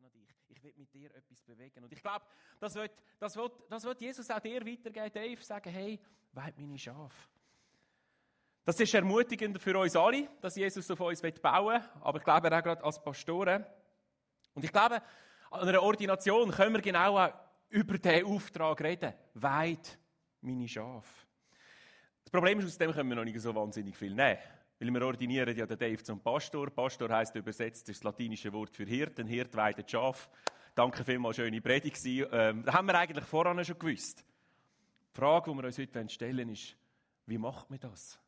glauben an dich. Ich will mit dir etwas bewegen. Und ich glaube, das wird, das, wird, das wird Jesus auch dir weitergeben, Dave, sagen, hey, weid meine Schafe. Das ist ermutigend für uns alle, dass Jesus auf uns bauen will, aber ich glaube auch gerade als Pastoren. Und ich glaube, an einer Ordination können wir genau auch über diesen Auftrag reden. Weid meine Schafe. Das Problem ist, aus dem können wir noch nicht so wahnsinnig viel nehmen. Weil wir ordinieren ja den Dave zum Pastor. Pastor heißt übersetzt das latinische Wort für Hirten. Hirt weidet Schaf. Danke vielmals, schöne Predigt. Ähm, das haben wir eigentlich voran schon gewusst. Die Frage, die wir uns heute stellen ist, wie macht man das?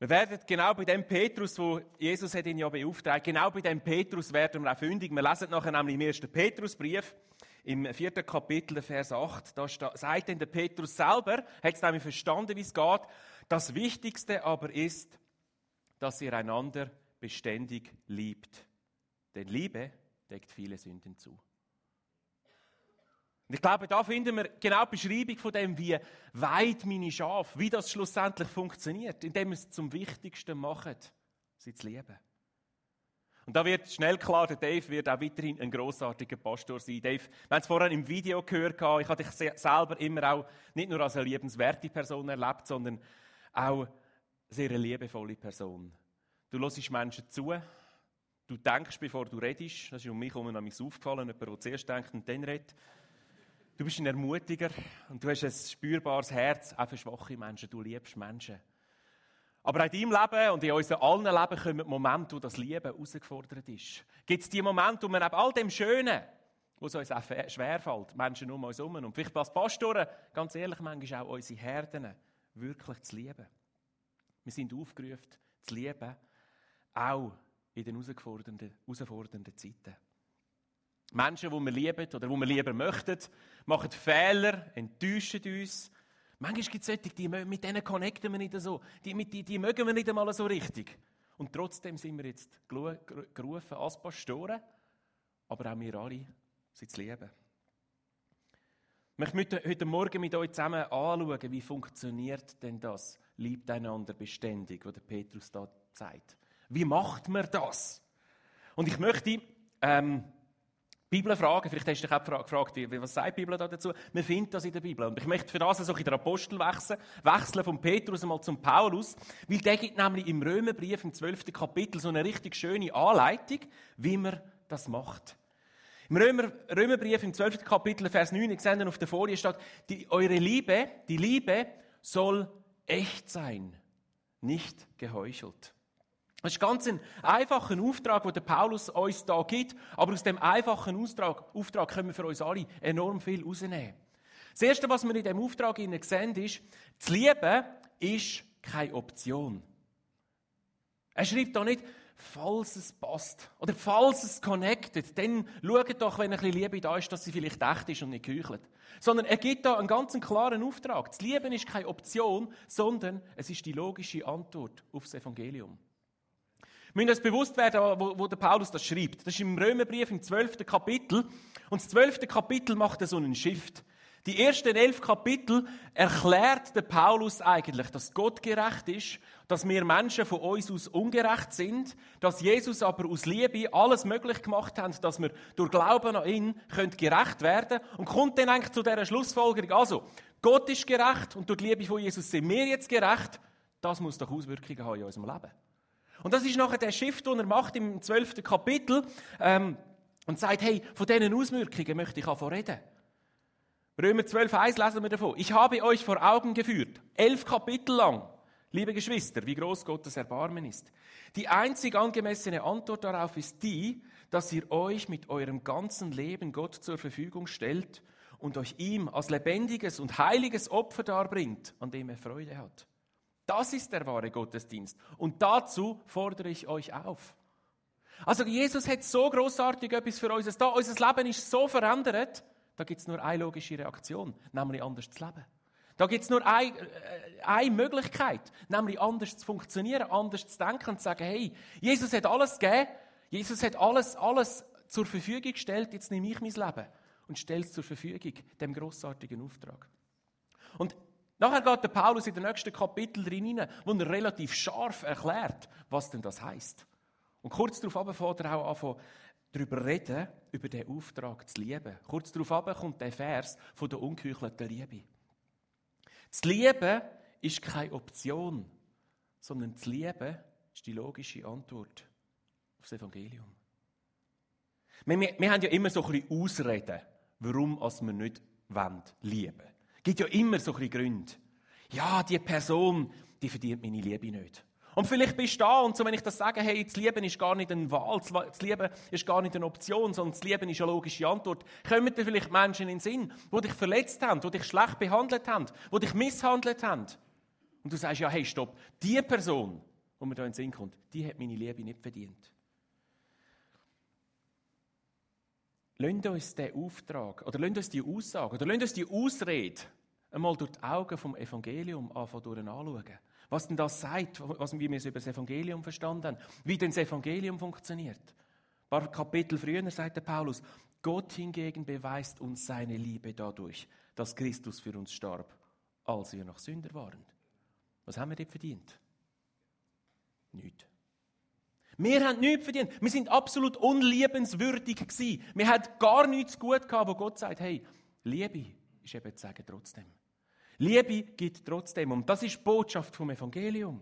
Wir werden genau bei dem Petrus, wo Jesus hat ihn ja beauftragt, genau bei dem Petrus werden wir auch fündig. Wir lesen nachher nämlich im ersten Petrusbrief, im vierten Kapitel, Vers 8, da sagt denn der Petrus selber, hat es nämlich verstanden, wie es geht. Das Wichtigste aber ist, dass ihr einander beständig liebt. Denn Liebe deckt viele Sünden zu. Und ich glaube, da finden wir genau die Beschreibung von dem, wie weit meine Schafe, wie das schlussendlich funktioniert, indem wir es zum Wichtigsten machen, sie zu lieben. Und da wird schnell klar, der Dave wird auch weiterhin ein großartiger Pastor sein. Dave, wir haben es vorhin im Video gehört, ich habe dich selber immer auch nicht nur als eine liebenswerte Person erlebt, sondern auch eine sehr liebevolle Person. Du hörst Menschen zu, du denkst, bevor du redest. Das ist um mich herum aufgefallen, jemand, der zuerst denkt und dann redet. Du bist ein Ermutiger und du hast ein spürbares Herz, auch für schwache Menschen. Du liebst Menschen. Aber in deinem Leben und in unserem allen Leben kommen Momente, wo das Lieben herausgefordert ist. Gibt es die Momente, wo wir neben all dem Schönen, wo es uns auch schwerfällt, Menschen um uns herum und vielleicht als Pastoren, ganz ehrlich, manchmal auch unsere Herden, wirklich zu lieben. Wir sind aufgerufen, zu lieben, auch in den herausfordernden, herausfordernden Zeiten. Menschen, die wir lieben oder die wir lieber möchten, machen Fehler, enttäuschen uns, Manchmal gibt es solche, die, mit denen connecten wir nicht so. Die, die, die mögen wir nicht einmal so richtig. Und trotzdem sind wir jetzt gerufen als Pastoren, aber auch wir alle, sie zu lieben. Ich möchte heute Morgen mit euch zusammen anschauen, wie funktioniert denn das? Liebt einander beständig, was der Petrus da sagt. Wie macht man das? Und ich möchte ähm, Bibel fragen. Vielleicht hast du dich auch gefragt, was sagt die Bibel da dazu? Wir finden das in der Bibel. Und ich möchte für das so in der Apostel wechseln, wechseln von Petrus einmal zum Paulus, weil der gibt nämlich im Römerbrief im 12. Kapitel so eine richtig schöne Anleitung, wie man das macht. Im Römer, Römerbrief im 12. Kapitel, Vers 9, ich sehe auf der Folie steht, die, eure Liebe, die Liebe soll echt sein, nicht geheuchelt. Das ist ganz ein einfacher Auftrag, den der Paulus uns da gibt. Aber aus dem einfachen Auftrag, Auftrag können wir für uns alle enorm viel rausnehmen. Das Erste, was wir in diesem Auftrag sehen, ist, das Lieben ist keine Option. Er schreibt da nicht, falls es passt oder falls es connected, dann schaut doch, wenn ein bisschen Liebe da ist, dass sie vielleicht echt ist und nicht geheuchelt. Sondern er gibt da einen ganz klaren Auftrag. Das Lieben ist keine Option, sondern es ist die logische Antwort auf das Evangelium. Wir müssen uns bewusst werden, wo, wo der Paulus das schreibt. Das ist im Römerbrief im 12. Kapitel. Und das 12. Kapitel macht so einen Shift. Die ersten elf Kapitel erklärt der Paulus eigentlich, dass Gott gerecht ist, dass wir Menschen von uns aus ungerecht sind, dass Jesus aber aus Liebe alles möglich gemacht hat, dass wir durch Glauben an ihn gerecht werden können. Und kommt dann eigentlich zu dieser Schlussfolgerung, also, Gott ist gerecht und durch die Liebe von Jesus sind wir jetzt gerecht. Das muss doch Auswirkungen haben in unserem Leben. Und das ist nachher der Shift, den er macht im zwölften Kapitel ähm, und sagt, hey, von diesen Auswirkungen möchte ich auch reden. Römer 12,1 lesen wir davon. Ich habe euch vor Augen geführt, elf Kapitel lang, liebe Geschwister, wie groß Gottes Erbarmen ist. Die einzig angemessene Antwort darauf ist die, dass ihr euch mit eurem ganzen Leben Gott zur Verfügung stellt und euch ihm als lebendiges und heiliges Opfer darbringt, an dem er Freude hat. Das ist der wahre Gottesdienst. Und dazu fordere ich euch auf. Also Jesus hat so großartig etwas für uns da. Unser Leben ist so verändert. Da gibt es nur eine logische Reaktion, nämlich anders zu leben. Da gibt es nur eine, äh, eine Möglichkeit, nämlich anders zu funktionieren, anders zu denken und zu sagen, hey, Jesus hat alles gegeben, Jesus hat alles, alles zur Verfügung gestellt, jetzt nehme ich mein Leben und stelle es zur Verfügung, dem großartigen Auftrag. Und Nachher geht der Paulus in den nächsten Kapitel drin wo er relativ scharf erklärt, was denn das heißt. Und kurz darauf fängt er auch an, darüber reden, über den Auftrag zu lieben. Kurz darauf kommt der Vers von der ungeheuchelten Liebe. Das Lieben ist keine Option, sondern das Lieben ist die logische Antwort auf das Evangelium. Wir, wir, wir haben ja immer so ein bisschen Ausreden, warum wir nicht wollen, lieben Es gibt ja immer so ein bisschen Gründe. Ja, die Person, die verdient meine Liebe nicht. Und vielleicht bist du da und so, wenn ich das sage, hey, das Lieben ist gar nicht eine Wahl, das Lieben ist gar nicht eine Option, sondern das Lieben ist eine logische Antwort. Kommen dir vielleicht Menschen in den Sinn, die dich verletzt haben, die dich schlecht behandelt haben, die dich misshandelt haben? Und du sagst, ja, hey, stopp, die Person, die mir da in den Sinn kommt, die hat meine Liebe nicht verdient. Lasst uns den Auftrag, oder lasst uns die Aussage, oder lasst uns die Ausrede einmal durch die Augen vom Evangelium anfangen anschauen. Was denn das sagt, was, wir es über das Evangelium verstanden haben, wie denn das Evangelium funktioniert. Ein paar Kapitel früher sagt der Paulus, Gott hingegen beweist uns seine Liebe dadurch, dass Christus für uns starb, als wir noch Sünder waren. Was haben wir dort verdient? Nichts. Wir haben nichts verdient. Wir sind absolut unliebenswürdig gewesen. Wir hatten gar nichts gut gehabt, wo Gott sagt, hey, Liebe ist eben zu sagen trotzdem. Liebe gibt trotzdem. Und das ist die Botschaft vom Evangelium.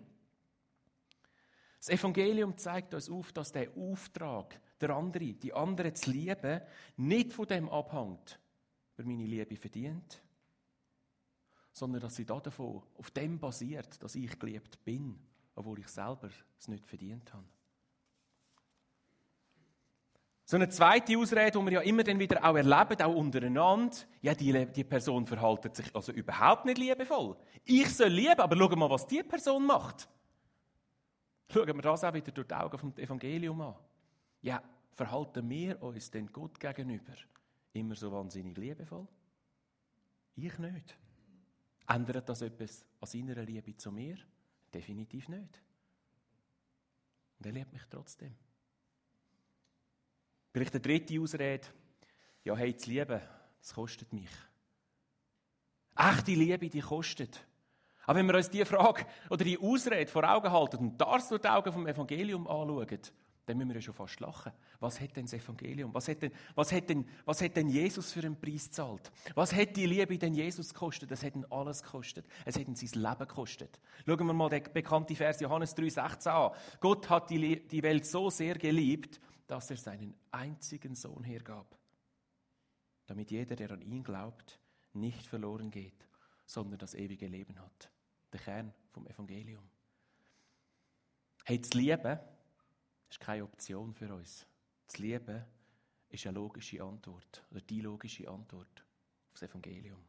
Das Evangelium zeigt uns auf, dass der Auftrag, der andere, die andere zu lieben, nicht von dem abhängt, wer meine Liebe verdient, sondern dass sie davon auf dem basiert, dass ich geliebt bin, obwohl ich selber es nicht verdient habe. So eine zweite Ausrede, die wir ja immer dann wieder auch erleben, auch untereinander, ja, die, die Person verhält sich also überhaupt nicht liebevoll. Ich soll lieben, aber schau mal, was die Person macht. Schauen wir das auch wieder durch die Augen vom Evangelium an. Ja, verhalten wir uns denn Gott gegenüber immer so wahnsinnig liebevoll? Ich nicht. Ändert das etwas an seiner Liebe zu mir? Definitiv nicht. Und er liebt mich trotzdem. Vielleicht eine dritte Ausrede. Ja, hey, zu lieben, das kostet mich. Echte Liebe, die kostet. Aber wenn wir uns diese Frage oder die Ausrede vor Augen halten und das durch die Augen vom Evangelium anschauen, dann müssen wir ja schon fast lachen. Was hat denn das Evangelium? Was hat denn, was hat denn, was hat denn Jesus für einen Preis gezahlt? Was hat die Liebe denn Jesus gekostet? Es hat ihn alles gekostet. Es hat ihn sein Leben gekostet. Schauen wir mal den bekannten Vers Johannes 3,16 an. Gott hat die, die Welt so sehr geliebt, dass er seinen einzigen Sohn hergab, damit jeder, der an ihn glaubt, nicht verloren geht, sondern das ewige Leben hat. Der Kern vom Evangelium. Hey, das Lieben ist keine Option für uns. Das Lieben ist eine logische Antwort, oder die logische Antwort auf das Evangelium.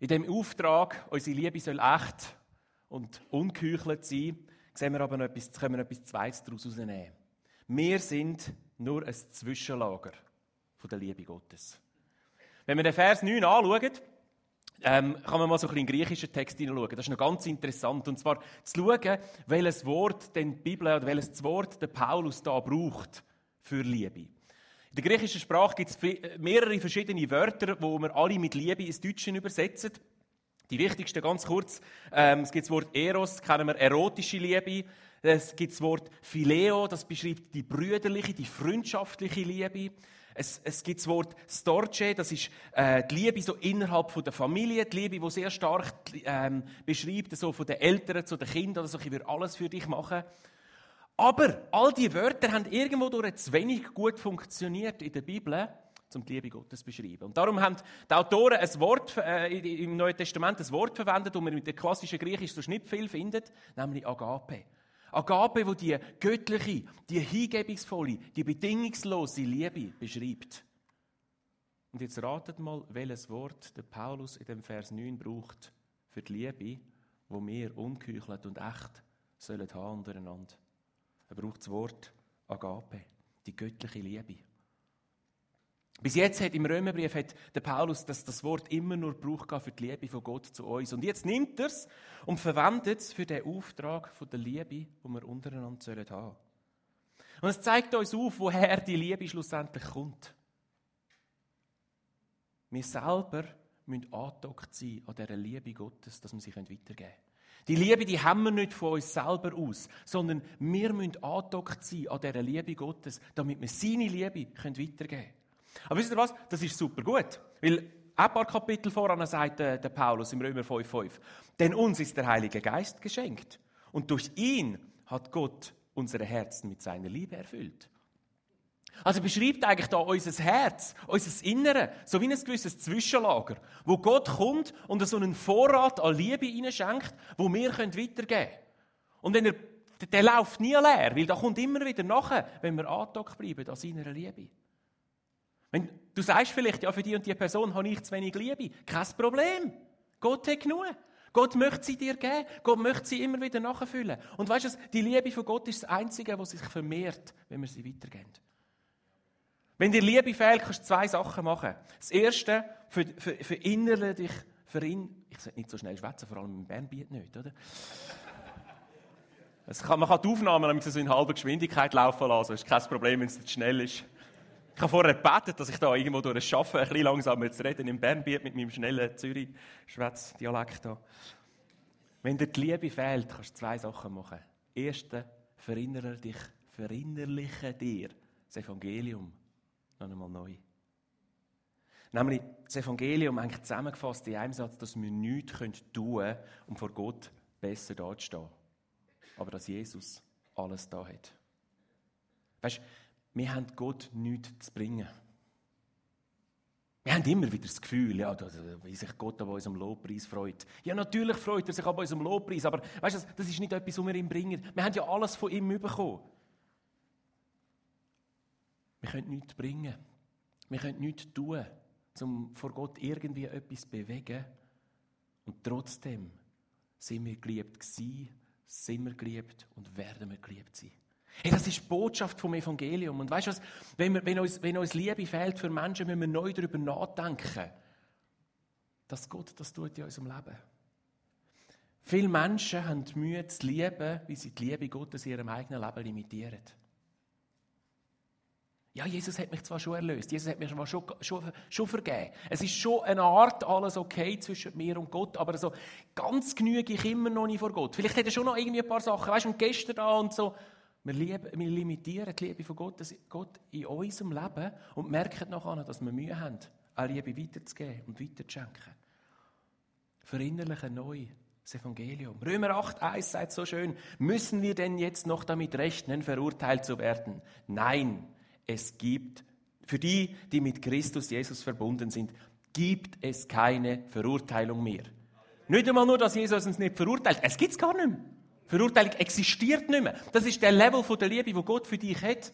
In dem Auftrag, unsere Liebe soll echt und ungeheuchelt sein, sehen wir aber noch etwas, können wir etwas Zweites daraus herausnehmen. Wir sind nur ein Zwischenlager von der Liebe Gottes. Wenn wir den Vers 9 anschauen, ähm, kann man mal so ein bisschen in den griechischen Text hineinschauen. Das ist noch ganz interessant. Und zwar zu schauen, welches Wort denn die Bibel oder welches Wort der Paulus da braucht für Liebe. In der griechischen Sprache gibt es mehrere verschiedene Wörter, wo wir alle mit Liebe ins Deutsche übersetzen. Die wichtigsten ganz kurz. Ähm, es gibt das Wort Eros, kennen wir erotische Liebe. Es gibt das Wort Phileo, das beschreibt die brüderliche, die freundschaftliche Liebe. Es, es gibt das Wort Storge, das ist äh, die Liebe so innerhalb von der Familie, die Liebe, die sehr stark ähm, beschreibt, so von den Eltern zu den Kindern, also ich will alles für dich machen. Aber all die Wörter haben irgendwo durch zu wenig gut funktioniert in der Bibel um die Liebe Gottes zu beschreiben. Und darum haben die Autoren ein Wort, äh, im Neuen Testament ein Wort verwendet, das man mit der klassischen Griechisch so nicht viel findet, nämlich Agape. Agape, wo die göttliche, die hingebungsvolle, die bedingungslose Liebe beschreibt. Und jetzt ratet mal, welches Wort der Paulus in dem Vers 9 braucht für die Liebe, wo wir ungeheuchelt und echt sollen haben untereinander. Er braucht das Wort Agape, die göttliche Liebe. Bis jetzt hat im Römerbrief hat der Paulus das, das Wort immer nur Brauch für die Liebe von Gott zu uns. Und jetzt nimmt er es und verwendet es für den Auftrag von der Liebe, die wir untereinander haben sollen Und es zeigt uns auf, woher die Liebe schlussendlich kommt. Wir selber müssen angedockt sein an dieser Liebe Gottes, dass wir sie weitergeben können. Die Liebe, die haben wir nicht von uns selber aus, sondern wir müssen andockt sein an dieser Liebe Gottes, damit wir seine Liebe weitergeben können. Aber wisst ihr was? Das ist super gut. Weil ein paar Kapitel voran sagt der, der Paulus im Römer 5,5. Denn uns ist der Heilige Geist geschenkt. Und durch ihn hat Gott unsere Herzen mit seiner Liebe erfüllt. Also beschreibt eigentlich da unser Herz, unser Innere, so wie ein gewisses Zwischenlager, wo Gott kommt und so einen Vorrat an Liebe hineinschenkt, wo wir weitergeben können. Und wenn er, der läuft nie leer, weil da kommt immer wieder nachher, wenn wir antockt bleiben an seiner Liebe. Wenn du sagst vielleicht, ja, für die und die Person habe ich zu wenig Liebe, kein Problem. Gott hat genug. Gott möchte sie dir geben. Gott möchte sie immer wieder nachfüllen. Und weißt du, die Liebe von Gott ist das Einzige, was sich vermehrt, wenn wir sie weitergeben. Wenn dir Liebe fehlt, kannst du zwei Sachen machen. Das erste, für, für, verinnerle dich, verin, ich sollte nicht so schnell schwätzen, vor allem im Bernbiet nicht, oder? Kann, man kann die Aufnahmen so in halber Geschwindigkeit laufen lassen, das ist kein Problem, wenn es nicht schnell ist. Ich habe vorher gebetet, dass ich da irgendwo durch es schaffe, ein bisschen langsamer zu reden im Bernbiet mit meinem schnellen Zürich-Schwätz-Dialekt. Wenn dir die Liebe fehlt, kannst du zwei Sachen machen. Erste, verinnere dich, verinnerliche dir das Evangelium noch einmal neu. Nämlich das Evangelium eigentlich zusammengefasst in einem Satz, dass wir nichts tun können, um vor Gott besser dazustehen. Aber dass Jesus alles da hat. Weißt wir haben Gott nichts zu bringen. Wir haben immer wieder das Gefühl, ja, wie sich Gott an unserem Lobpreis freut. Ja, natürlich freut er sich an unserem Lobpreis, aber weißt du, das ist nicht etwas, was wir ihm bringen. Wir haben ja alles von ihm bekommen. Wir können nichts bringen. Wir können nichts tun, um vor Gott irgendwie etwas zu bewegen. Und trotzdem sind wir geliebt gewesen, sind wir geliebt und werden wir geliebt sein. Hey, das ist die Botschaft vom Evangelium. Und weißt du was? Wenn, wir, wenn, uns, wenn uns Liebe fehlt für Menschen, müssen wir neu darüber nachdenken, dass Gott das tut in unserem Leben. Viele Menschen haben Mühe zu lieben, wie sie die Liebe Gottes in ihrem eigenen Leben limitieren. Ja, Jesus hat mich zwar schon erlöst, Jesus hat mich schon, schon, schon vergeben. Es ist schon eine Art alles okay zwischen mir und Gott, aber so ganz genüge ich immer noch nicht vor Gott. Vielleicht hat er schon noch irgendwie ein paar Sachen, weißt du, gestern da und so. Wir, lieben, wir limitieren die Liebe von Gott, Gott in unserem Leben und merken nachher, dass wir Mühe haben, eine Liebe weiterzugeben und weiterzuschenken. Verinnerlichen neu das Evangelium. Römer 8,1 sagt so schön, müssen wir denn jetzt noch damit rechnen, verurteilt zu werden? Nein, es gibt, für die, die mit Christus Jesus verbunden sind, gibt es keine Verurteilung mehr. Nicht einmal nur, dass Jesus uns nicht verurteilt, es gibt es gar nicht mehr. Verurteilung existiert nicht mehr. Das ist der Level der Liebe, wo Gott für dich hat.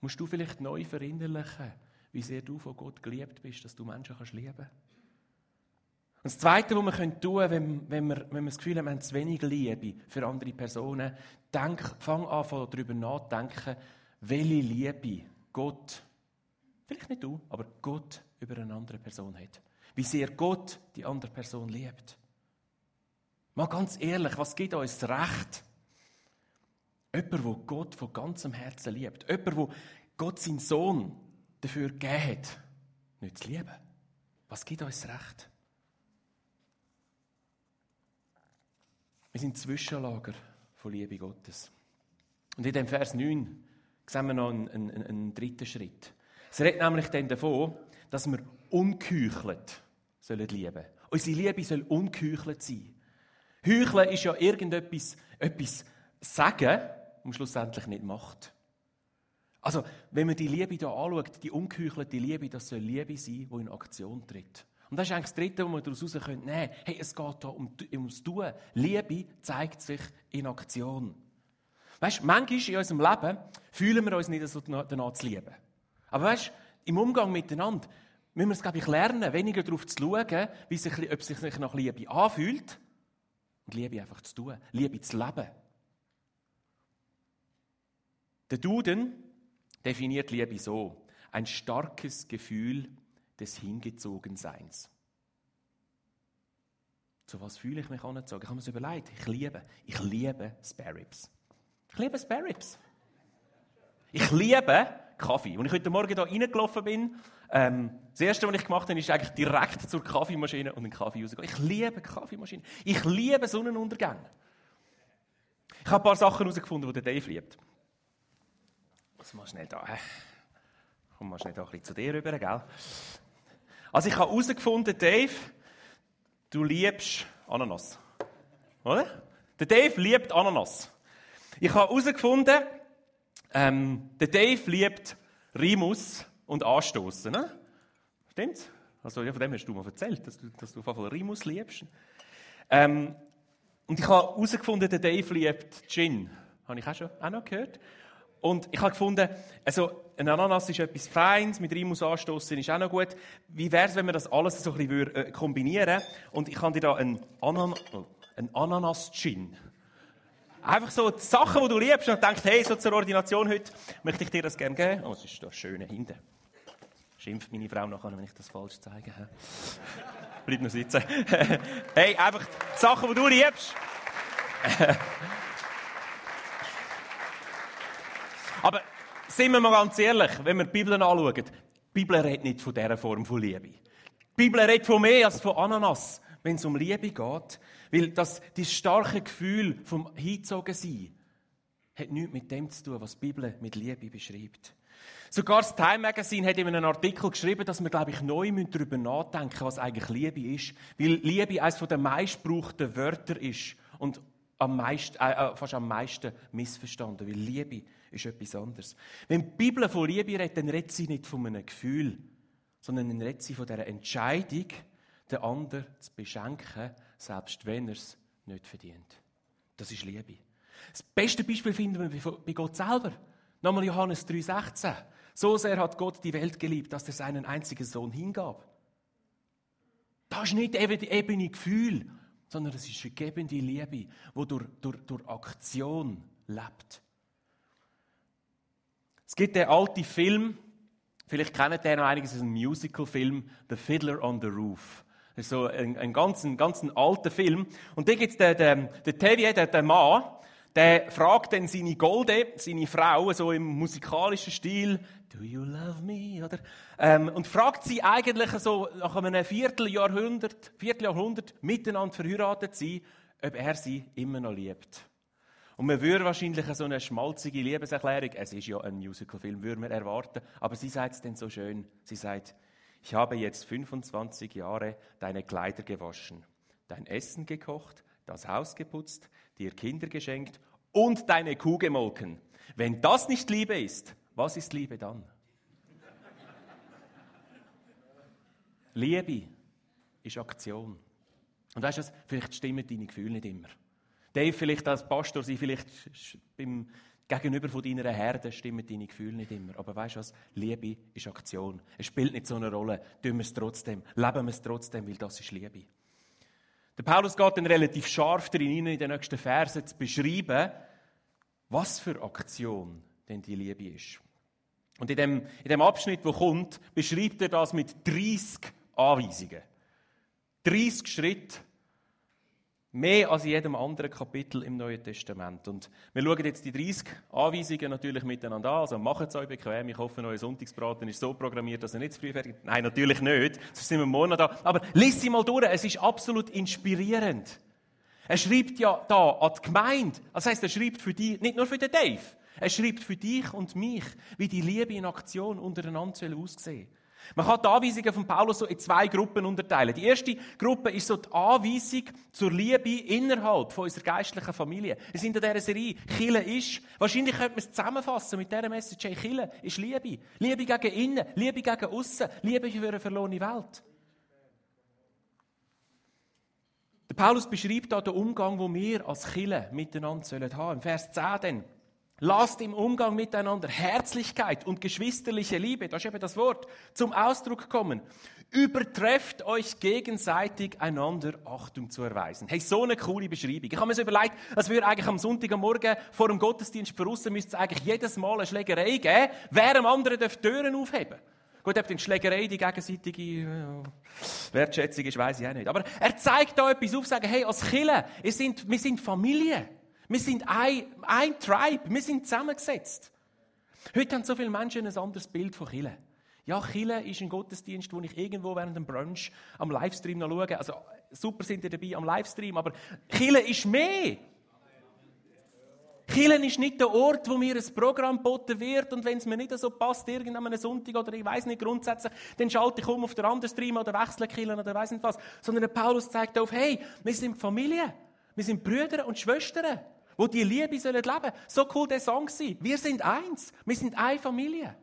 Musst du vielleicht neu verinnerlichen, wie sehr du von Gott geliebt bist, dass du Menschen kannst lieben kannst. Und das Zweite, was wir tun können, wenn, wenn, wir, wenn wir das Gefühl haben, wir haben zu wenig Liebe für andere Personen, denk, fang an, darüber nachzudenken, welche Liebe Gott, vielleicht nicht du, aber Gott über eine andere Person hat. Wie sehr Gott die andere Person liebt. Mal ganz ehrlich, was gibt uns Recht? Jemand, der Gott von ganzem Herzen liebt. Jemand, der Gott seinen Sohn dafür gegeben hat, nicht zu lieben. Was gibt uns Recht? Wir sind Zwischenlager von Liebe Gottes. Und in dem Vers 9 sehen wir noch einen, einen, einen dritten Schritt. Es redet nämlich dann davon, dass wir sollen lieben. Unsere Liebe soll unküchelt sein. Heucheln ist ja irgendetwas etwas sagen, und schlussendlich nicht macht. Also, wenn man die Liebe hier anschaut, die ungeheuchelte Liebe, das soll Liebe sein, die in Aktion tritt. Und das ist eigentlich das Dritte, was man daraus heraus nehmen können. Hey, es geht hier um, ums Tun. Liebe zeigt sich in Aktion. Weißt du, manchmal in unserem Leben fühlen wir uns nicht so danach zu lieben. Aber weißt du, im Umgang miteinander müssen wir es, glaube ich, lernen, weniger darauf zu schauen, wie sich, ob es sich nach Liebe anfühlt, und Liebe einfach zu tun, Liebe zu leben. Der Duden definiert Liebe so: ein starkes Gefühl des Hingezogenseins. Zu was fühle ich mich angezogen? Ich habe mir das überlegt. Ich liebe, ich liebe Sparrows. Ich liebe Sparrows. Ich liebe Kaffee. Als ich heute Morgen hier reingelaufen bin, Ähm, das Erste, was ich gemacht habe, ist eigentlich direkt zur Kaffeemaschine und einen Kaffee rausgehen. Ich liebe Kaffeemaschinen. Ich liebe Sonnenuntergänge. Ich habe ein paar Sachen herausgefunden, die der Dave liebt. Muss mal schnell da. Komm mal schnell da ein bisschen zu dir rüber, gell? Also ich habe herausgefunden, Dave, du liebst Ananas. Oder? Der Dave liebt Ananas. Ich habe herausgefunden, ähm, der Dave liebt Rimus und Anstoßen. Ne? Stimmt's? Also, ja, von dem hast du mal erzählt, dass du, dass du auf jeden Rimus liebst. Ähm, und ich habe herausgefunden, der Dave liebt Gin. Habe ich auch schon auch noch gehört. Und ich habe gefunden, also ein Ananas ist etwas Feins, mit Rimus anstoßen ist auch noch gut. Wie wäre es, wenn wir das alles so ein bisschen äh, kombinieren? Und ich kann dir da einen, Anan oh, einen Ananas-Gin. Einfach so die Sachen, die du liebst und denkst, hey, so zur Ordination heute möchte ich dir das gerne geben. Oh, es ist da schön hinten. Schimpft meine Frau nachher, wenn ich das falsch zeige. Bleib noch sitzen. hey, einfach die Sachen, die du liebst. Aber sind wir mal ganz ehrlich, wenn wir die Bibel anschauen, die Bibel redet nicht von dieser Form von Liebe. Die Bibel redet von mehr als von Ananas, wenn es um Liebe geht. Weil das, das starke Gefühl vom Hinzogensein hat nichts mit dem zu tun, was die Bibel mit Liebe beschreibt. Sogar das Time Magazine hat in einem Artikel geschrieben, dass wir, glaube ich, neu darüber nachdenken müssen, was eigentlich Liebe ist. Weil Liebe eines der meistgebrauchten Wörter ist und am meisten, äh, äh, fast am meisten missverstanden. Weil Liebe ist etwas anderes. Wenn die Bibel von Liebe redet, dann redet sie nicht von einem Gefühl, sondern dann redet sie von dieser Entscheidung, den anderen zu beschenken, selbst wenn er es nicht verdient. Das ist Liebe. Das beste Beispiel finden wir bei Gott selber. Nochmal Johannes 3,16. So sehr hat Gott die Welt geliebt, dass er seinen einzigen Sohn hingab. Das ist nicht eben ebene Gefühl, sondern es ist vergebende Liebe, die durch, durch, durch Aktion lebt. Es gibt den alten Film, vielleicht kennt ihr noch einiges, es ist ein Musical-Film, The Fiddler on the Roof. Das ist so ein, ein ganz, ein ganz alter Film. Und da gibt es den, den, den den, den Mann, der fragt dann seine Golde, seine Frau, so im musikalischen Stil, Do you love me? Oder? Ähm, und fragt sie eigentlich so nach einem Vierteljahrhundert, Vierteljahrhundert miteinander verheiratet sein, ob er sie immer noch liebt. Und man würde wahrscheinlich so eine schmalzige Liebeserklärung, es ist ja ein Musicalfilm, würde man erwarten, aber sie sagt es dann so schön. Sie sagt, ich habe jetzt 25 Jahre deine Kleider gewaschen, dein Essen gekocht, das Haus geputzt, dir Kinder geschenkt und deine Kuh gemolken. Wenn das nicht Liebe ist, was ist Liebe dann? Liebe ist Aktion. Und weißt du was? Vielleicht stimmen deine Gefühle nicht immer. Dave, vielleicht als Pastor sein, vielleicht beim Gegenüber von deiner Herde stimmen deine Gefühle nicht immer. Aber weißt du was? Liebe ist Aktion. Es spielt nicht so eine Rolle. Tun wir es trotzdem. Leben wir es trotzdem, weil das ist Liebe. Der Paulus geht dann relativ scharf darin, in den nächsten Versen zu beschreiben, was für Aktion denn die Liebe ist. Und in dem, in dem Abschnitt, wo kommt, beschreibt er das mit 30 Anweisungen. 30 Schritte, Mehr als in jedem anderen Kapitel im Neuen Testament. Und wir schauen jetzt die 30 Anweisungen natürlich miteinander an. Also macht es euch bequem. Ich hoffe, euer Sonntagsbraten ist so programmiert, dass er nicht zu früh fertig ist. Nein, natürlich nicht. Sonst sind wir morgen da. Aber lies sie mal durch. Es ist absolut inspirierend. Er schreibt ja da an die Gemeinde. Das heißt, er schreibt für dich, nicht nur für den Dave. Er schreibt für dich und mich, wie die Liebe in Aktion untereinander aussehen soll. Man kann die Anweisungen von Paulus so in zwei Gruppen unterteilen. Die erste Gruppe ist so die Anweisung zur Liebe innerhalb von unserer geistlichen Familie. Wir sind in dieser Serie Chile ist. Wahrscheinlich könnte man es zusammenfassen mit dieser Message, hey, Chile ist Liebe. Liebe gegen innen, Liebe gegen außen, Liebe für eine verlorene Welt. Der Paulus beschreibt da den Umgang, wo wir als Chile miteinander haben sollen. Im Vers 10 dann. Lasst im Umgang miteinander Herzlichkeit und geschwisterliche Liebe, das ist eben das Wort, zum Ausdruck kommen. Übertrefft euch gegenseitig einander Achtung zu erweisen. Hey, so eine coole Beschreibung. Ich habe mir so überlegt, als würde eigentlich am Sonntagmorgen vor dem Gottesdienst voraus müsste es eigentlich jedes Mal eine Schlägerei geben, wer am anderen darf Türen aufheben. Gut, ob die Schlägerei die gegenseitige ja, Wertschätzung ist, weiß ich auch nicht. Aber er zeigt da etwas auf, sagen, hey, als Killer, wir sind, wir sind Familie. Wir sind ein, ein Tribe, wir sind zusammengesetzt. Heute haben so viele Menschen ein anderes Bild von Kirche. Ja, Chile ist ein Gottesdienst, wo ich irgendwo während dem Brunch am Livestream noch schaue. Also super sind ihr dabei am Livestream, aber Chile ist mehr. Kirchen ist nicht der Ort, wo mir ein Programm geboten wird und wenn es mir nicht so passt, irgendeinem Sonntag oder ich weiß nicht grundsätzlich, dann schalte ich um auf den anderen Stream oder wechsle Kirchen oder weiß nicht was. Sondern der Paulus zeigt auf, hey, wir sind Familie. Wir sind Brüder und Schwestern, wo die Liebe sollen leben. So cool der Song sein. Wir sind eins. Wir sind eine Familie.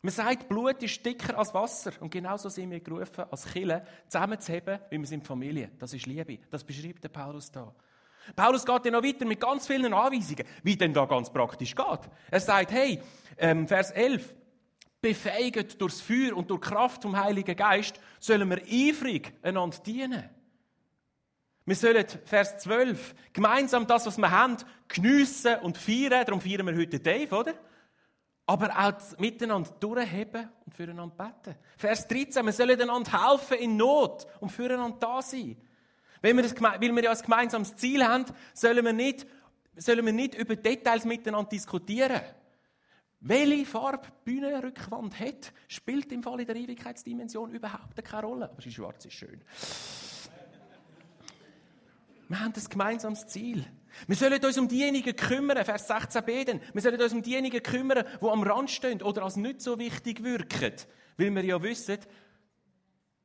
Man sagt, Blut ist dicker als Wasser. Und genauso sind wir gerufen, als Kille zusammenzuheben, wie wir sind Familie. Das ist Liebe. Das beschreibt der Paulus da. Paulus geht dann noch weiter mit ganz vielen Anweisungen, wie denn da ganz praktisch geht. Er sagt, hey, ähm, Vers 11, befähigt durchs Feuer und durch Kraft vom Heiligen Geist sollen wir eifrig einander dienen. Wir sollen, Vers 12, gemeinsam das, was wir haben, geniessen und feiern. Darum feiern wir heute Dave, oder? Aber auch miteinander durchheben und füreinander beten. Vers 13, wir sollen einander helfen in Not und füreinander da sein. Weil wir, das, weil wir ja ein gemeinsames Ziel haben, sollen wir nicht, sollen wir nicht über Details miteinander diskutieren. Welche Farbe Bühnenrückwand hat, spielt im Fall in der Ewigkeitsdimension überhaupt keine Rolle. Aber die schwarz ist schön. Wir haben ein gemeinsames Ziel. Wir sollen uns um diejenigen kümmern, Vers 16b, denn. wir sollen uns um diejenigen kümmern, die am Rand stehen oder als nicht so wichtig wirken. Weil wir ja wissen,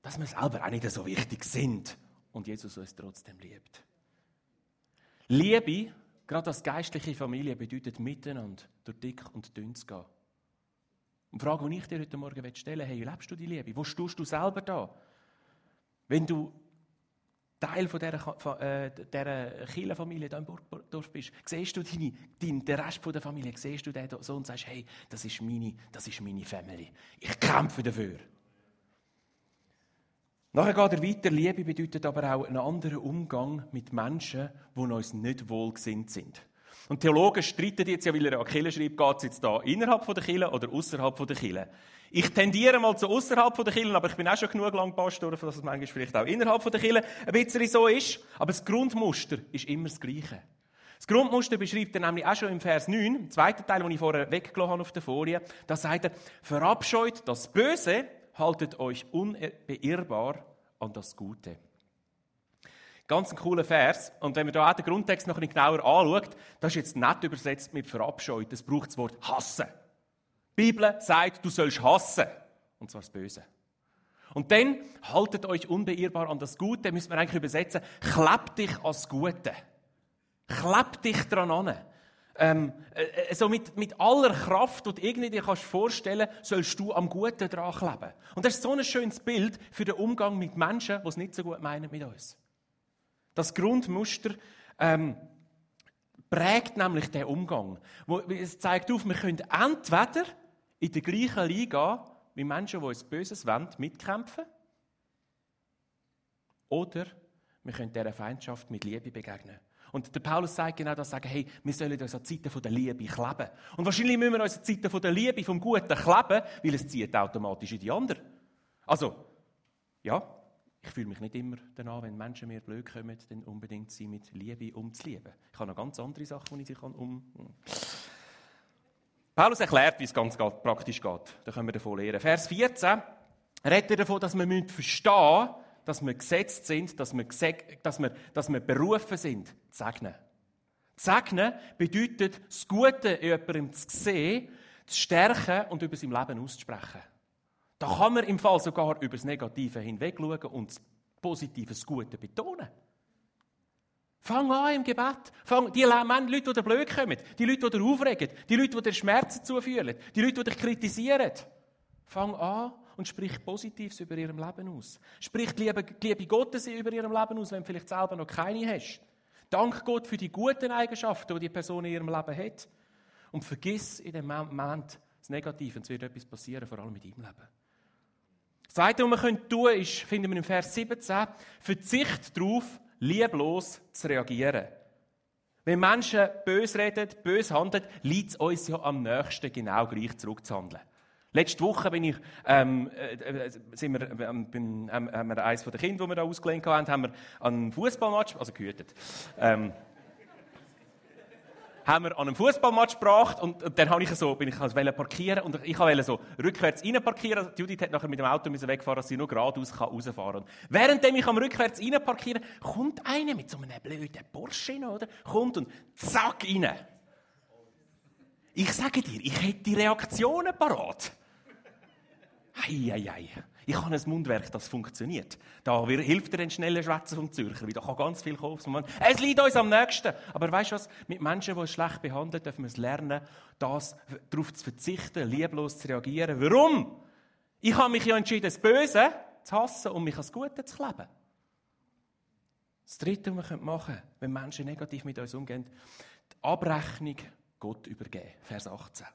dass wir selber auch nicht so wichtig sind und Jesus uns trotzdem liebt. Liebe, gerade als geistliche Familie, bedeutet miteinander durch dick und dünn zu gehen. Und die Frage, die ich dir heute Morgen stellen will, hey, lebst du die Liebe? Wo stehst du selber da? Wenn du Teil von dieser, äh, Kirchenfamilie hier im Burgdorf bist, siehst du deine, den, den Rest der Familie, siehst du den so und sagst, hey, das ist meine, das ist meine Family. Ich kämpfe dafür. Nachher geht er weiter. Liebe bedeutet aber auch einen anderen Umgang mit Menschen, die uns nicht wohlgesinnt sind. Und Theologen streiten jetzt ja, weil er an Kirche schreibt, geht es jetzt da innerhalb der Kirche oder außerhalb der Kirche. Ich tendiere mal zu außerhalb der Kirche, aber ich bin auch schon genug lang Pastor, dass es manchmal vielleicht auch innerhalb der Kirche ein bisschen so ist. Aber das Grundmuster ist immer das Gleiche. Das Grundmuster beschreibt er nämlich auch schon im Vers 9, im zweiten Teil, den ich vorher weggelassen habe auf der Folie. Da sagt er, verabscheut das Böse haltet euch unbeirrbar an das Gute. Ganz ein cooler Vers. Und wenn man da auch den Grundtext noch ein bisschen genauer anschaut, das ist jetzt nicht übersetzt mit verabscheut. Das braucht das Wort hassen. Die Bibel sagt, du sollst hassen. Und zwar das Böse. Und dann haltet euch unbeirrbar an das Gute, müssen wir eigentlich übersetzen, klebt dich ans Gute. Klebt dich dran an ähm, äh, so mit, mit aller Kraft, die du irgendwie dir kannst vorstellen sollst du am Guten dran kleben. Und das ist so ein schönes Bild für den Umgang mit Menschen, die es nicht so gut meinen mit uns. Das Grundmuster ähm, prägt nämlich den Umgang. Es zeigt auf, wir können entweder in der gleichen Liga wie Menschen, die uns Böses wollen, mitkämpfen, oder wir können dieser Feindschaft mit Liebe begegnen. Und der Paulus sagt genau das, sagen, hey, wir sollen uns an Zeiten der Liebe kleben. Und wahrscheinlich müssen wir uns an Zeiten der Liebe, vom Guten kleben, weil es zieht automatisch in die anderen. Also, ja, ich fühle mich nicht immer danach, wenn Menschen mir blöd kommen, dann unbedingt sie mit Liebe umzulieben. Ich habe noch ganz andere Sachen, die ich sie um... Paulus erklärt, wie es ganz praktisch geht. Da können wir davon lernen. Vers 14 redet davon, dass wir verstehen müssen, dass wir gesetzt sind, dass wir, dass wir, dass wir berufen sind, zu segnen. Segnen bedeutet, das Gute in jemandem zu sehen, zu stärken und über sein Leben auszusprechen. Da kann man im Fall sogar über das Negative hinweg schauen und das Positive, das Gute betonen. Fang an im Gebet. Fang, die Leute, die dir blöd kommen, die Leute, die dir aufregen, die Leute, die dir Schmerzen zufühlen, die Leute, die dich kritisieren. Fang an und sprich Positives über ihrem Leben aus. Sprich die Liebe, die Liebe Gottes über ihrem Leben aus, wenn du vielleicht selber noch keine hast. Dank Gott für die guten Eigenschaften, die die Person in ihrem Leben hat. Und vergiss in dem Moment das Negative, und es wird etwas passieren, vor allem mit deinem Leben. Das Zweite, was wir tun können, ist, finden wir im Vers 17, Verzicht darauf, lieblos zu reagieren. Wenn Menschen bös reden, bös handeln, liegt es uns ja am nächsten genau gleich zurückzuhandeln. Letzte Woche bin ich, ähm, äh, äh sind wir, bin, ähm, haben wir eines der Kinder, die wir da ausgelehnt haben, haben wir einen Fußballmatch, also gehütet, ähm, haben wir an einem Fußballmatch gebracht und, und dann habe ich so, bin ich also parkieren und ich wollte so rückwärts rein parkieren. Judith hat nachher mit dem Auto müssen wegfahren, dass sie nur geradeaus rausfahren kann. Während ich am rückwärts rein parkieren, kommt einer mit so einem blöden Porsche, oder? Kommt und zack rein. Ich sage dir, ich hätte die Reaktionen parat. Hei. Ich habe ein Mundwerk, das funktioniert. Da hilft dir ein schneller Schwätzen vom Zürcher, weil da kann ganz viel kommen. Es liegt uns am nächsten. Aber weißt du was? Mit Menschen, die es schlecht behandeln, dürfen wir es lernen, das, darauf zu verzichten, lieblos zu reagieren. Warum? Ich habe mich ja entschieden, das Böse zu hassen und mich als Gute zu leben. Das Dritte, was wir machen können, wenn Menschen negativ mit uns umgehen, die Abrechnung Gott übergeben. Vers 18.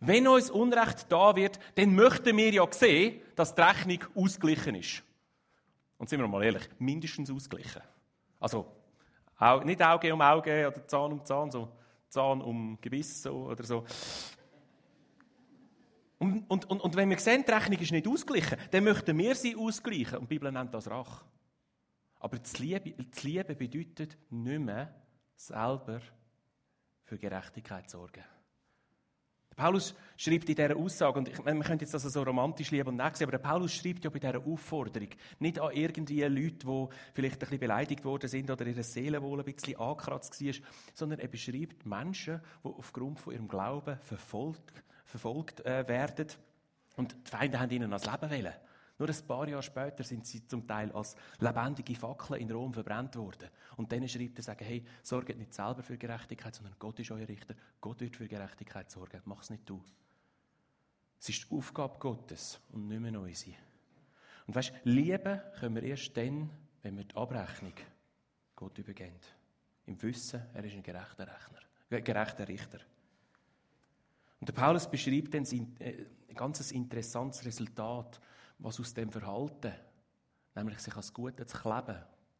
Wenn uns Unrecht da wird, dann möchten wir ja sehen, dass die Rechnung ausgeglichen ist. Und sind wir mal ehrlich, mindestens ausgeglichen. Also, nicht Auge um Auge oder Zahn um Zahn, so Zahn um Gebiss oder so. Und, und, und, und wenn wir sehen, die Rechnung ist nicht ausgeglichen, dann möchten wir sie ausgleichen. Und die Bibel nennt das Rache. Aber das Liebe, das Liebe bedeutet nicht mehr selber für Gerechtigkeit sorgen. Paulus schreibt in dieser Aussage, und ich, man könnte jetzt das so romantisch lieben und nicht sehen, aber Paulus schreibt ja bei dieser Aufforderung nicht an irgendwie Leute, die vielleicht ein bisschen beleidigt worden sind oder ihre Seele wohl ein bisschen angekratzt war, sondern er beschreibt Menschen, die aufgrund von ihrem Glauben verfolgt, verfolgt äh, werden und die Feinde haben ihnen das Leben wollen. Nur ein paar Jahre später sind sie zum Teil als lebendige Fackeln in Rom verbrannt worden. Und dann schreibt er, sagen, hey, sorgt nicht selber für Gerechtigkeit, sondern Gott ist euer Richter. Gott wird für Gerechtigkeit sorgen. Mach es nicht du. Es ist die Aufgabe Gottes und nicht mehr unsere. Und weißt, lieben können wir erst dann, wenn wir die Abrechnung Gott übergeben. Im Wissen, er ist ein gerechter Rechner, ein gerechter Richter. Und der Paulus beschreibt dann äh, ein ganz interessantes Resultat was aus dem Verhalten, nämlich sich als Gute zu kleben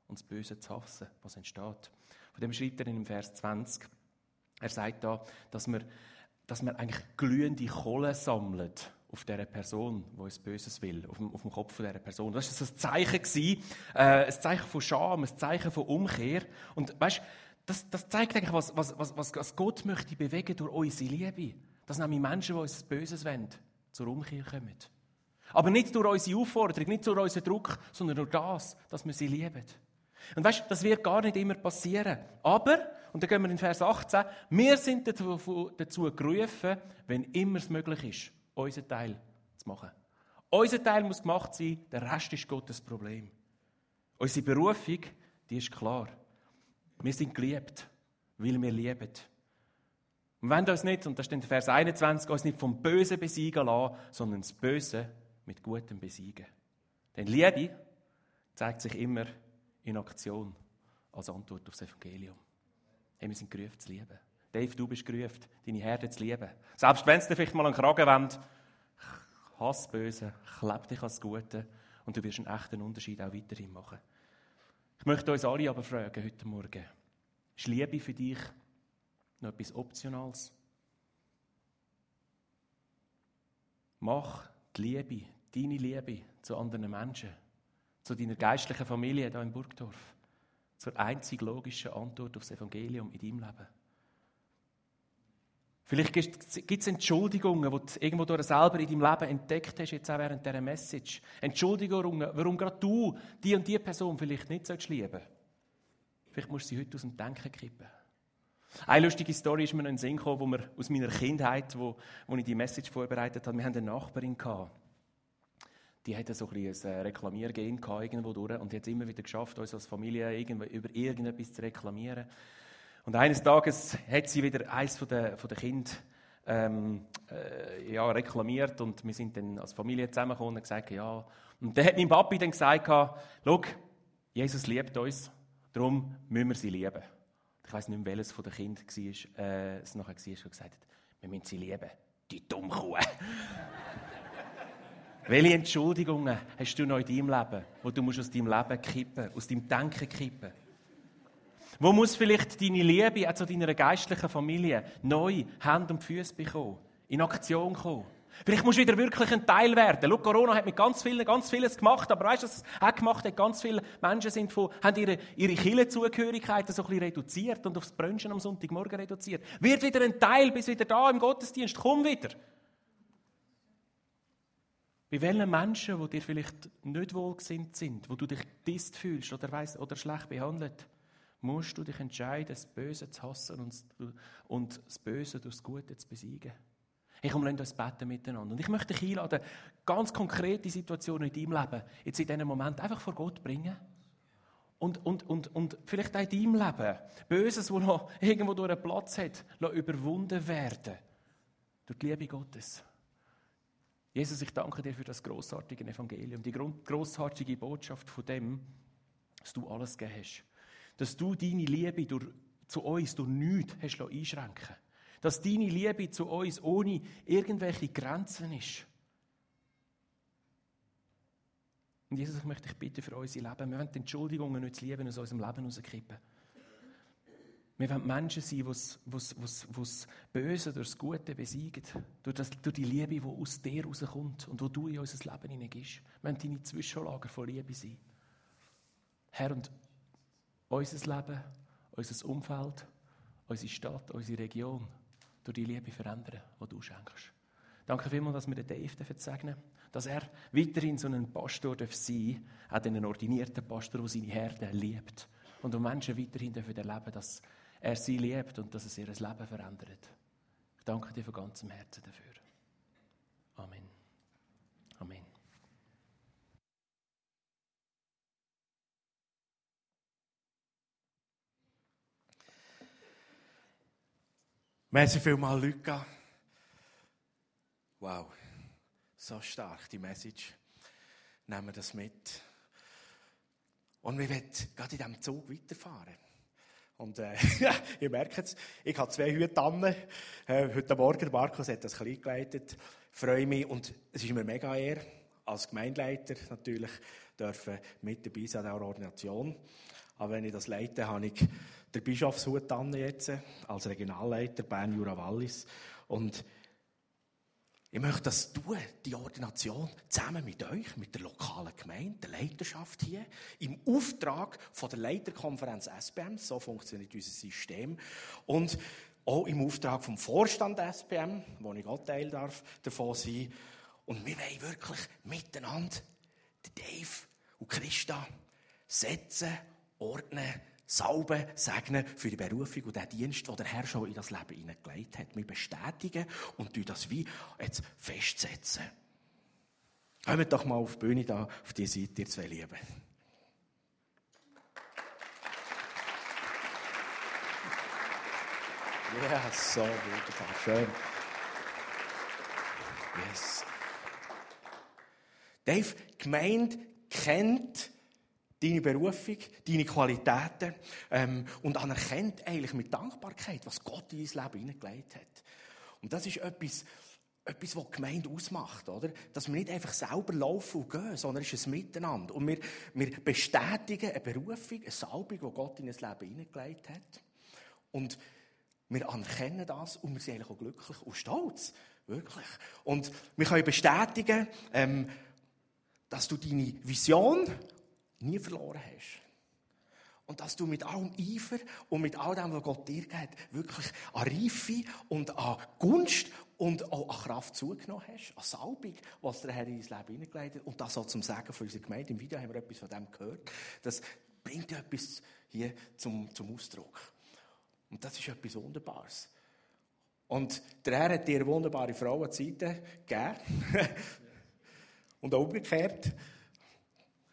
und das Böse zu hassen, was entsteht. Von dem schreibt er in Vers 20. Er sagt da, dass man, dass man eigentlich glühende Kohle sammelt auf dieser Person, die es Böses will, auf dem, auf dem Kopf von dieser Person. Das war ein Zeichen, gewesen, äh, ein Zeichen von Scham, ein Zeichen von Umkehr. Und weißt, das, das zeigt eigentlich, was, was, was, was Gott möchte bewegen durch unsere Liebe. Dass nämlich Menschen, die uns Böses wollen, zur Umkehr kommen. Aber nicht durch unsere Aufforderung, nicht durch unseren Druck, sondern durch das, dass wir sie lieben. Und weißt, das wird gar nicht immer passieren. Aber, und dann gehen wir in Vers 18, wir sind dazu, dazu gerufen, wenn immer es möglich ist, unseren Teil zu machen. Unser Teil muss gemacht sein, der Rest ist Gottes Problem. Unsere Berufung, die ist klar. Wir sind geliebt, weil wir lieben. Und wenn uns nicht, und das steht in Vers 21, uns nicht vom Bösen besiegen lassen, sondern das Böse mit Gutem besiegen. Denn Liebe zeigt sich immer in Aktion als Antwort auf das Evangelium. Hey, wir sind gerufen zu lieben. Dave, du bist gerufen, deine Herde zu lieben. Selbst wenn es dir vielleicht mal einen Kragen wendet, hass Böse, kleb dich als Gute und du wirst einen echten Unterschied auch weiterhin machen. Ich möchte uns alle aber fragen heute Morgen, ist Liebe für dich noch etwas Optionales? Mach die Liebe deine Liebe zu anderen Menschen, zu deiner geistlichen Familie hier in Burgdorf, zur einzig logischen Antwort auf das Evangelium in deinem Leben. Vielleicht gibt es Entschuldigungen, die du irgendwo durch selber in deinem Leben entdeckt hast, jetzt auch während dieser Message. Entschuldigungen, warum gerade du die und die Person vielleicht nicht lieben sollst. Vielleicht musst du sie heute aus dem Denken kippen. Eine lustige Story ist mir noch in den Sinn gekommen, wo wir aus meiner Kindheit, wo, wo ich die Message vorbereitet habe. Wir hatten eine Nachbarin gehabt die hatte so ein, ein äh, Reklamiergehen irgendwo durch und die hat immer wieder geschafft, uns als Familie über irgendetwas zu reklamieren. Und eines Tages hat sie wieder eins von den, von den Kindern ähm, äh, ja, reklamiert und wir sind dann als Familie zusammengekommen und gesagt, ja. Und dann hat mein Papi dann gesagt, schau, Jesus liebt uns, darum müssen wir sie lieben. Ich weiß nicht mehr, welches von den Kindern war, äh, es nachher war, das gesagt hat, wir müssen sie lieben, die Dummkuh. Welche Entschuldigungen hast du noch in deinem Leben, wo du musst aus deinem Leben kippen, aus deinem Denken kippen? Wo muss vielleicht deine Liebe auch zu deiner geistlichen Familie neu Hand und Füße bekommen, in Aktion kommen? Vielleicht musst du wieder wirklich ein Teil werden. Schau, Corona hat mit ganz vielen, ganz vieles gemacht, aber weißt du, was es auch gemacht hat? Ganz viele Menschen sind von, haben ihre, ihre Kirchenzugehörigkeiten so ein bisschen reduziert und aufs Brunchen am Sonntagmorgen reduziert. Wird wieder ein Teil, bis wieder da im Gottesdienst. Komm wieder. Bei welchen Menschen, die dir vielleicht nicht wohlgesinnt sind, wo du dich disst fühlst oder, weiss, oder schlecht behandelt, musst du dich entscheiden, das Böse zu hassen und, und das Böse durch das Gute zu besiegen. Ich komme uns beten miteinander. Und ich möchte dich einladen, ganz konkrete Situationen in deinem Leben, jetzt in diesem Moment, einfach vor Gott bringen. Und, und, und, und vielleicht auch in deinem Leben, Böses, das noch irgendwo durch einen Platz hat, überwunden werden. Durch die Liebe Gottes. Jesus, ich danke dir für das großartige Evangelium, die großartige Botschaft von dem, dass du alles gegeben hast. Dass du deine Liebe durch, zu uns durch nichts hast einschränken dass deine Liebe zu uns ohne irgendwelche Grenzen ist. Und Jesus, ich möchte dich bitten für unser Leben. Wir wollen die Entschuldigungen nicht zu lieben aus unserem Leben rauskippen. Wir wollen Menschen sein, die das Böse durch das Gute besiegen. Durch, das, durch die Liebe, die aus dir rauskommt und wo du in unser Leben hineingibst. Wir wollen deine Zwischenlager von Liebe sein. Herr, und unser Leben, unser Umfeld, unsere Stadt, unsere Region, durch die Liebe verändern, die du schenkst. Danke vielmals, dass wir den Dave segnen dass er weiterhin so ein Pastor sein darf, auch einen ordinierten Pastor, der seine Herde liebt. Und wo Menschen weiterhin erleben dass er sie liebt und dass es ihr Leben verändert. Ich danke dir von ganzem Herzen dafür. Amen. Amen. Merci vielmals, Luca. Wow, so stark, die Message. Nehmen wir das mit. Und wir wollen gerade in diesem Zug weiterfahren. Und äh, ihr merkt es, ich habe zwei Hüte an. Äh, heute Morgen, Markus hat das klein geleitet. Freue mich und es ist mir mega ehr, als Gemeindeleiter natürlich dürfen mit dabei sein an der Ordination. Aber wenn ich das leite, habe ich den Bischofshut an jetzt, als Regionalleiter Bern Jura Wallis. Und ich möchte das tun, die Ordination, zusammen mit euch, mit der lokalen Gemeinde, der Leiterschaft hier, im Auftrag von der Leiterkonferenz SPM, so funktioniert unser System, und auch im Auftrag vom Vorstand SPM, wo ich auch Teil darf, davon sein. Und wir wollen wirklich miteinander, Dave und Christa, setzen ordnen, salben, segnen für die Berufung und den Dienst, den der Herr schon in das Leben hineingelegt hat. Wir bestätigen und das wie jetzt festsetzen. Kommt doch mal auf die Bühne da, auf die Seite, ihr zwei Lieben. Ja, so wunderbar, schön. Yes. Dave, Gemeinde kennt deine Berufung, deine Qualitäten ähm, und anerkennt eigentlich mit Dankbarkeit, was Gott in dein Leben hineingelegt hat. Und das ist etwas, etwas, was die Gemeinde ausmacht, oder? Dass wir nicht einfach selber laufen und gehen, sondern es ist ein Miteinander. Und wir, wir bestätigen eine Berufung, eine Salbung, die Gott in das Leben hineingelegt hat. Und wir anerkennen das und wir sind eigentlich auch glücklich und stolz. Wirklich. Und wir können bestätigen, ähm, dass du deine Vision nie verloren hast. Und dass du mit allem Eifer und mit all dem, was Gott dir gibt, wirklich an Reife und an Gunst und auch an Kraft zugenommen hast, an Salbung, was der Herr in dein Leben hineingelegt hat. Und das auch zum Sagen von unserer Gemeinde. Im Video haben wir etwas von dem gehört. Das bringt etwas hier zum, zum Ausdruck. Und das ist etwas Wunderbares. Und der Herr hat dir wunderbare Frau an die Seite gegeben. und auch umgekehrt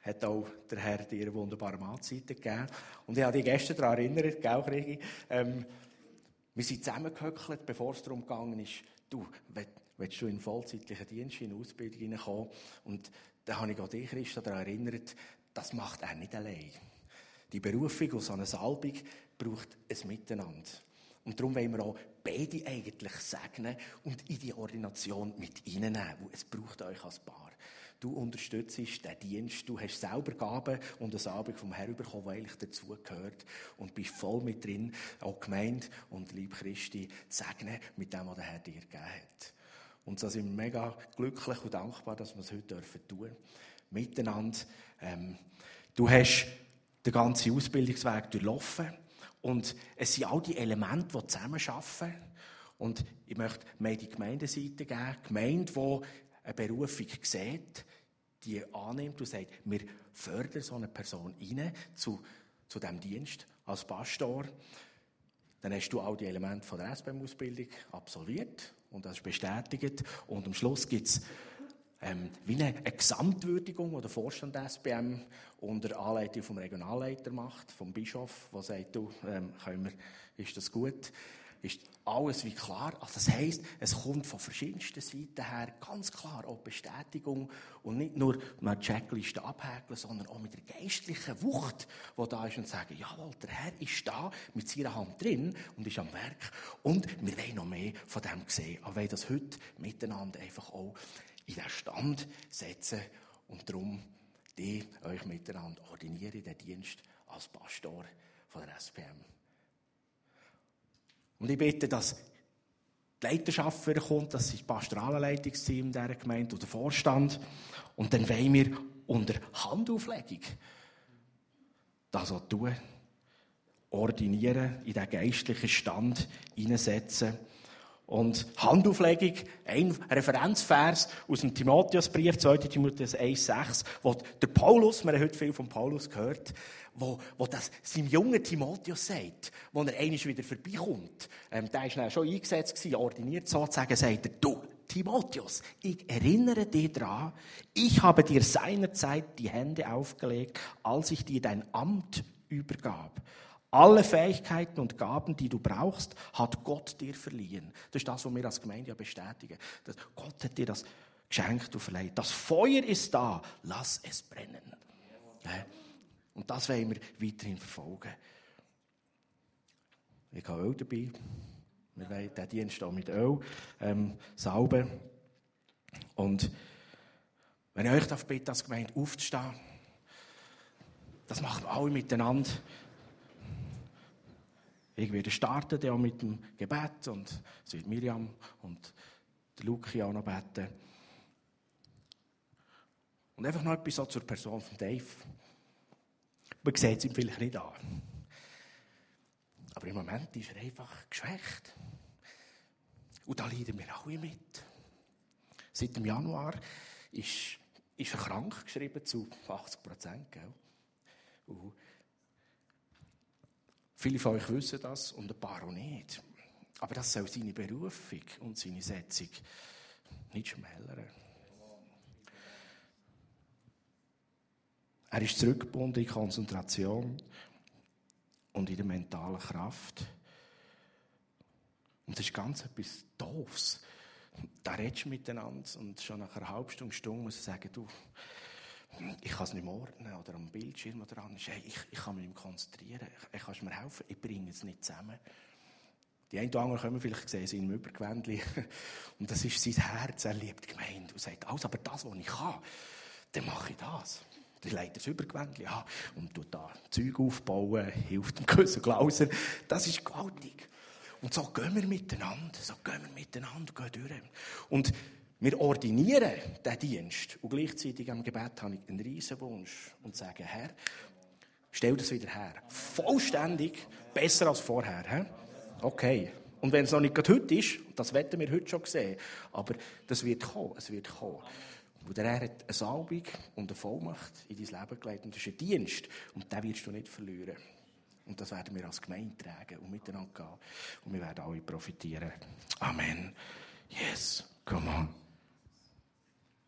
hat auch der Herr dir wunderbare Mahlzeiten gegeben. Und ich habe dich gestern daran erinnert, gell, Krigi? Ähm, wir sind zusammengehöckelt, bevor es darum gegangen ist, du, willst du in vollzeitlichen Dienst, in Ausbildung hineinkommen? Und da habe ich auch dich, Christa, daran erinnert, das macht er nicht allein. Die Berufung und so eine Salbung braucht ein Miteinander. Und darum wollen wir auch beide eigentlich segnen und in die Ordination mit reinnehmen. Es braucht euch als Paar. Du unterstützt den Dienst, du hast selber Gaben und eine Salbung vom Herrn bekommen, die eigentlich dazu gehört und bist voll mit drin, auch gemeint und lieb Christi, segnen mit dem, was der Herr dir gegeben hat. Und so sind wir mega glücklich und dankbar, dass wir es heute dürfen tun. Miteinander. Ähm, du hast den ganzen Ausbildungsweg durchlaufen. Und es sind all die Elemente, die zusammenarbeiten. Und ich möchte mehr die Gemeindeseite geben. Gemeinde, die eine Berufung sieht, die annimmt und sagt, wir fördern so eine Person rein zu, zu diesem Dienst als Pastor. Dann hast du all die Elemente von der SBM-Ausbildung absolviert und das ist bestätigt. Und am Schluss gibt es ähm, wie eine, eine Gesamtwürdigung, die der Vorstand der SBM unter Anleitung vom Regionalleiter macht, vom Bischof, der sagt, du, ähm, können wir, ist das gut? Ist alles wie klar. Also das heisst, es kommt von verschiedensten Seiten her ganz klar auch Bestätigung und nicht nur eine Checkliste abhäkeln, sondern auch mit der geistlichen Wucht, die da ist und sagen, jawohl, der Herr ist da mit seiner Hand drin und ist am Werk und wir wollen noch mehr von dem sehen. Aber wir wollen das heute miteinander einfach auch in den Stand setzen und darum die euch miteinander ordinieren, den Dienst als Pastor von der SPM. Und ich bitte, dass die Leiterschaft kommt, das ist das pastorale Leitungsteam dieser Gemeinde oder der Vorstand. Und dann wollen wir unter Handauflegung das auch tun. Ordinieren, in den geistlichen Stand hineinsetzen. Und Handauflegung, ein Referenzvers aus dem Timotheusbrief, 2. Timotheus 1,6, wo der Paulus, wir haben heute viel von Paulus gehört, wo, wo das seinem jungen Timotheus sagt, wo er einmal wieder vorbeikommt. Ähm, der war schon eingesetzt, gewesen, ordiniert sozusagen, sagt er, du, Timotheus, ich erinnere dich daran, ich habe dir seinerzeit die Hände aufgelegt, als ich dir dein Amt übergab. Alle Fähigkeiten und Gaben, die du brauchst, hat Gott dir verliehen. Das ist das, was wir als Gemeinde ja bestätigen. Gott hat dir das geschenkt und verleiht. Das Feuer ist da, lass es brennen. Und das wollen wir weiterhin verfolgen. Ich habe Öl dabei. Wir wollen den Dienst auch mit Öl ähm, sauben. Und wenn ich euch darf bitten, als Gemeinde aufzustehen, das machen wir alle miteinander. Ich werde starten dann mit dem Gebet und es wird Miriam und der Luki auch noch beten. Und einfach noch etwas zur Person von Dave. Man sieht es ihm vielleicht nicht an. Aber im Moment ist er einfach geschwächt. Und da leiden wir alle mit. Seit dem Januar ist, ist er krank geschrieben zu 80 Prozent. Viele von euch wissen das und ein paar auch nicht. Aber das soll seine Berufung und seine Setzung nicht schmälern. Er ist zurückgebunden in Konzentration und in der mentalen Kraft. Und das ist ganz etwas Doofes. Da redest du miteinander und schon nach einer halben Stunde, Stunde muss ich sagen, du, ich kann es nicht mehr ordnen oder am Bildschirm oder anders. Hey, ich, ich kann mich nicht konzentrieren. Ich, ich kann mir helfen. Ich bringe es nicht zusammen. Die einen oder anderen können vielleicht sehen, sind im Übergewändchen. Und das ist sein Herz. Er liebt die Gemeinde und sagt, alles, aber das, was ich kann, dann mache ich das. Der leitet das Übergewändchen ja, und tut da Zeug aufbauen, hilft dem Küssen Glauser. Das ist gewaltig. Und so gehen wir miteinander, so gehen wir miteinander, gehen durch. Und wir ordinieren diesen Dienst und gleichzeitig am Gebet habe ich einen riesen Wunsch und sage, Herr, stell das wieder her. Vollständig, besser als vorher. He? Okay. Und wenn es noch nicht heute ist, das werden wir heute schon sehen, aber das wird kommen, es wird kommen. Und der Herr hat eine Salbung und eine Vollmacht in dein Leben gelegt. Und das ist ein Dienst. Und den wirst du nicht verlieren. Und das werden wir als Gemeinde tragen und miteinander gehen. Und wir werden alle profitieren. Amen. Yes. Come on.